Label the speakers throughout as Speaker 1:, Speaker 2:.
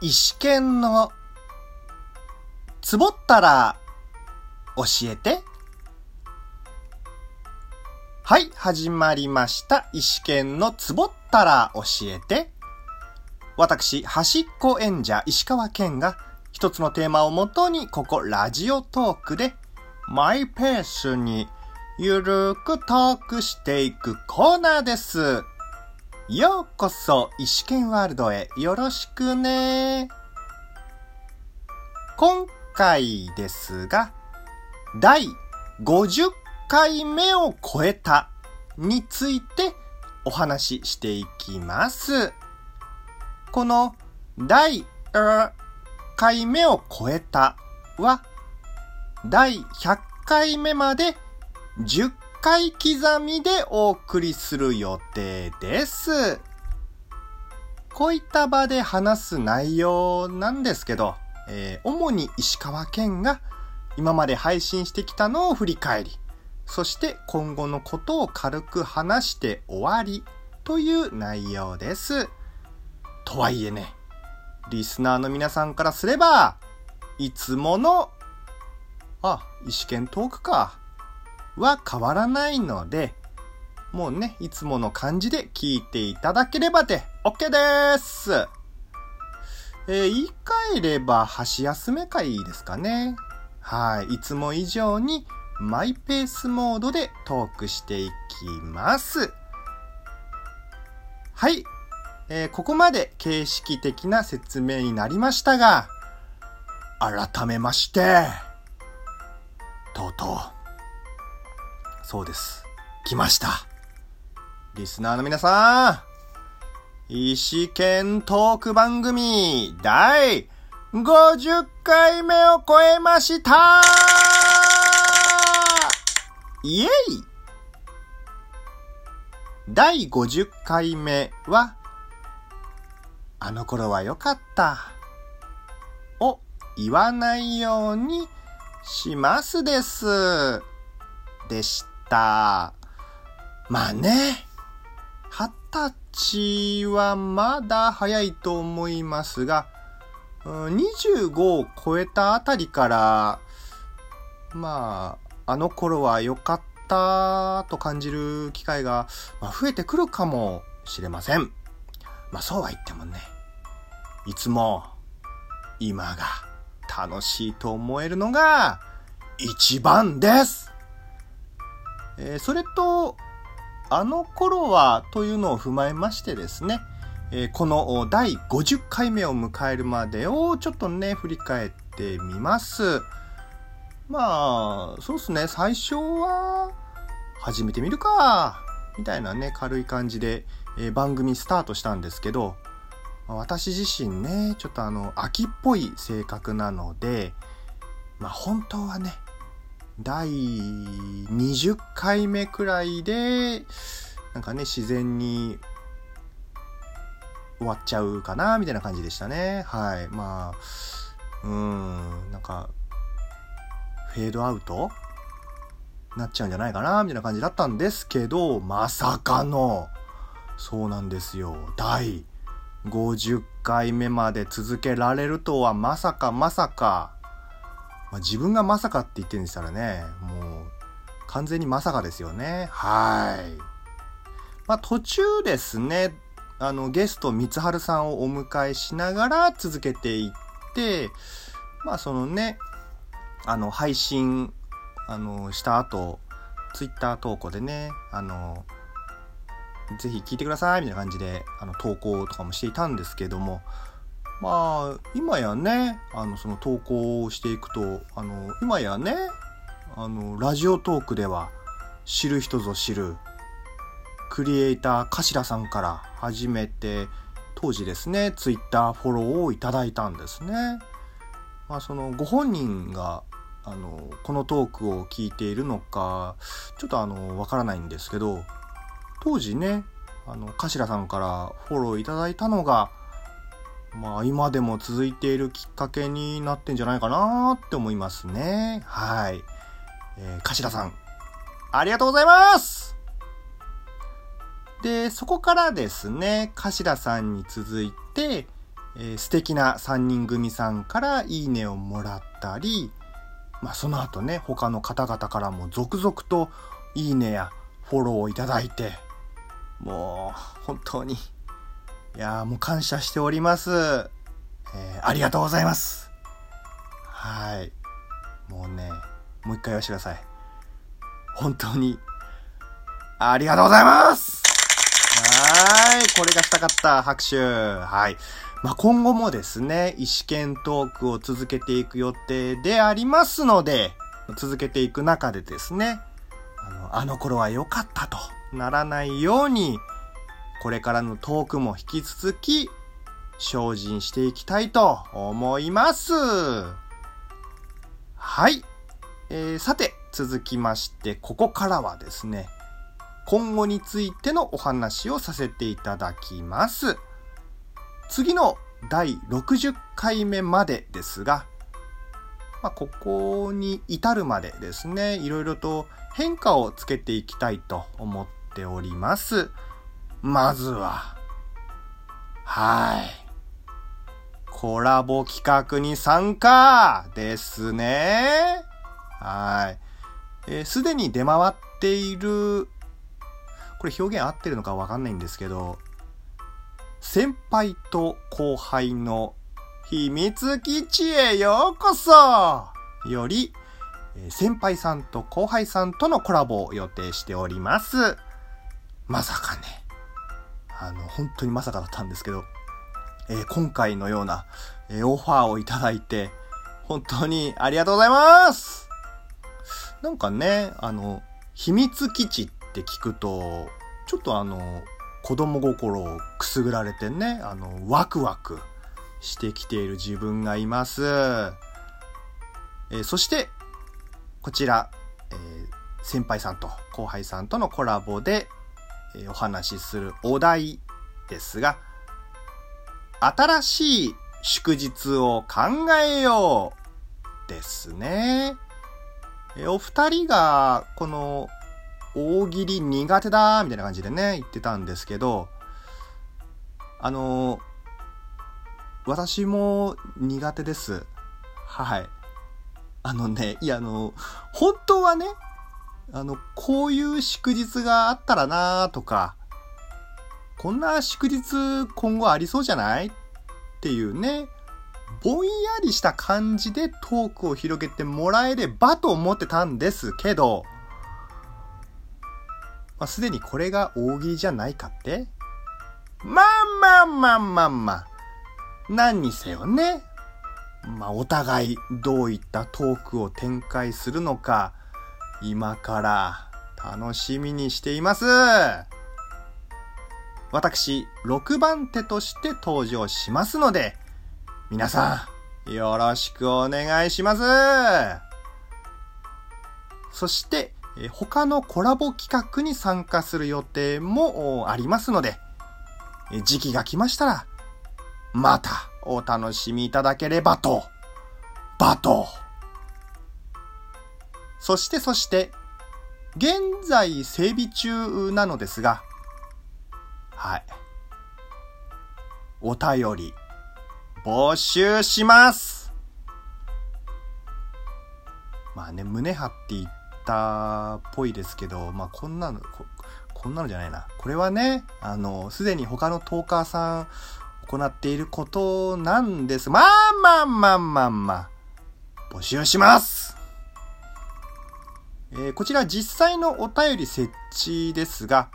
Speaker 1: 石剣のつぼったら教えて。はい、始まりました。石剣のつぼったら教えて。私、端っこ演者石川健が一つのテーマをもとにここラジオトークでマイペースにゆるくトークしていくコーナーです。ようこそ石剣ワールドへよろしくね。今回ですが、第50回目を超えたについてお話ししていきます。この第1回目を超えたは、第100回目まで10回刻みでお送りする予定です。こういった場で話す内容なんですけど、えー主に石川県が今まで配信してきたのを振り返り、そして今後のことを軽く話して終わりという内容です。とはいえね、リスナーの皆さんからすれば、いつもの、あ、石剣トークか、は変わらないので、もうね、いつもの感じで聞いていただければで OK です。えー言い換えれば箸休め会ですかね。はい。いつも以上にマイペースモードでトークしていきます。はい。えーここまで形式的な説明になりましたが、改めまして、とうとう、そうです。来ました。リスナーの皆さん、石剣トーク番組第50回目を超えましたイエイ第50回目は、あの頃は良かったを言わないようにしますです。でした。まあね、二十歳はまだ早いと思いますが、25を超えたあたりから、まあ、あの頃は良かったと感じる機会が、増えてくるかもしれません。まあそうは言ってもね、いつも今が楽しいと思えるのが一番です。えそれと、あの頃はというのを踏まえましてですね、えこの第50回目を迎えるまでをちょっとね、振り返ってみます。まあ、そうですね、最初は始めてみるか、みたいなね、軽い感じで、え番組スタートしたんですけど、私自身ね、ちょっとあの、秋っぽい性格なので、まあ本当はね、第20回目くらいで、なんかね、自然に終わっちゃうかな、みたいな感じでしたね。はい。まあ、うーん、なんか、フェードアウト？なっちゃうんじゃないかな、みたいな感じだったんですけど、まさかの、そうなんですよ。第50回目まで続けられるとは、まさかまさか、まあ、自分がまさかって言ってるんでしたらね、もう、完全にまさかですよね。はい。まあ、途中ですね、あの、ゲスト三春さんをお迎えしながら続けていって、まあ、そのね、あの、配信、あの、した後、ツイッター投稿でね、あの、ぜひ聞いてくださいみたいな感じで、あの、投稿とかもしていたんですけども、まあ、今やね、あの、その投稿をしていくと、あの、今やね、あの、ラジオトークでは、知る人ぞ知る、クリエイター頭さんから始めて、当時ですね、ツイッターフォローをいただいたんですね。まあ、その、ご本人が、あの、このトークを聞いているのか、ちょっとあの、わからないんですけど、当時ね、あの、頭さんからフォローいただいたのが、まあ、今でも続いているきっかけになってんじゃないかなって思いますね。はい。えー、頭さん、ありがとうございますで、そこからですね、頭さんに続いて、えー、素敵な3人組さんからいいねをもらったり、まあその後ね、他の方々からも続々といいねやフォローをいただいて、もう本当に、いやもう感謝しております。えー、ありがとうございます。はい。もうね、もう一回言わせてください。本当に、ありがとうございますはい。これがしたかった拍手。はい。まあ、今後もですね、意思見トークを続けていく予定でありますので、続けていく中でですね、あの、あの頃は良かったとならないように、これからのトークも引き続き精進していきたいと思います。はい。えー、さて、続きまして、ここからはですね、今後についてのお話をさせていただきます。次の第60回目までですが、まあ、ここに至るまでですね、いろいろと変化をつけていきたいと思っております。まずは、はい。コラボ企画に参加ですね。はい。えす、でに出回っている、これ表現合ってるのかわかんないんですけど、先輩と後輩の秘密基地へようこそより、先輩さんと後輩さんとのコラボを予定しております。まさかね、あの、本当にまさかだったんですけど、えー、今回のような、えー、オファーをいただいて、本当にありがとうございますなんかね、あの、秘密基地って聞くと、ちょっとあの、子供心をくすぐられてね、あの、ワクワクしてきている自分がいます。えー、そして、こちら、えー、先輩さんと後輩さんとのコラボで、お話しするお題ですが、新しい祝日を考えようですね。お二人が、この大喜利苦手だみたいな感じでね、言ってたんですけど、あの私も苦手です。はい。あのね、いや、あの、本当はね、あの、こういう祝日があったらなとか、こんな祝日今後ありそうじゃないっていうね、ぼんやりした感じでトークを広げてもらえればと思ってたんですけど、まあ、すでにこれが大喜利じゃないかってまあまあまあまあまあ。何にせよね。まあお互いどういったトークを展開するのか、今から楽しみにしています。私、6番手として登場しますので、皆さん、よろしくお願いします。そして、他のコラボ企画に参加する予定もありますので、時期が来ましたら、またお楽しみいただければと、バト。そしてそして、現在整備中なのですが、はい。お便り、募集しますまあね、胸張って言ったっぽいですけど、まあこんなの、ここんなのじゃないな。これはね、あの、すでに他のトーカーさん行っていることなんです。まあまあまあまあまあ。募集しますえ、こちら実際のお便り設置ですが、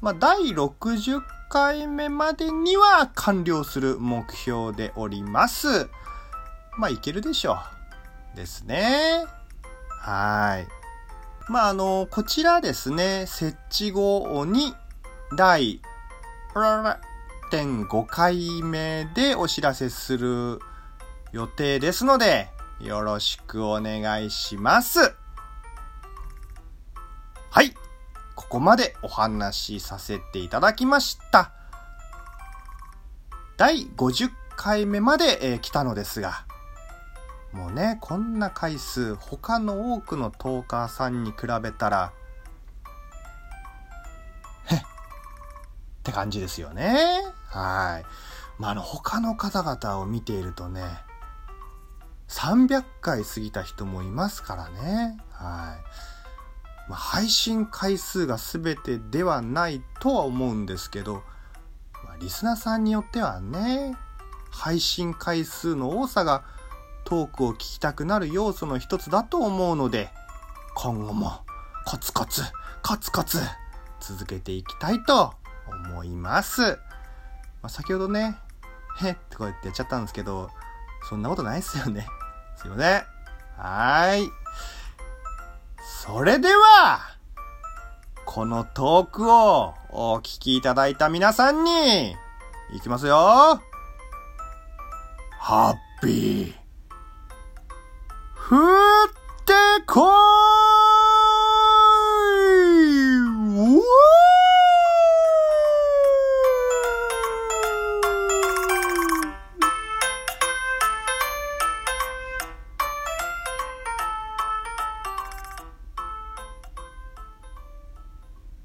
Speaker 1: まあ、第60回目までには完了する目標でおります。まあ、いけるでしょう。ですね。はい。まあ、あの、こちらですね、設置後に、第、1.5回目でお知らせする予定ですので、よろしくお願いします。はい。ここまでお話しさせていただきました。第50回目まで、えー、来たのですが、もうね、こんな回数、他の多くのトーカーさんに比べたら、へっって感じですよね。はい。まあ、あの、他の方々を見ているとね、300回過ぎた人もいますからね。はい。まあ、配信回数が全てではないとは思うんですけど、まあ、リスナーさんによってはね、配信回数の多さがトークを聞きたくなる要素の一つだと思うので、今後もコツコツ、コツコツ続けていきたいと思います。まあ、先ほどね、へってこうやってやっちゃったんですけど、そんなことないっすよね。すいません。はーい。それでは、このトークをお聞きいただいた皆さんに、いきますよ。ハッピー。降ってこー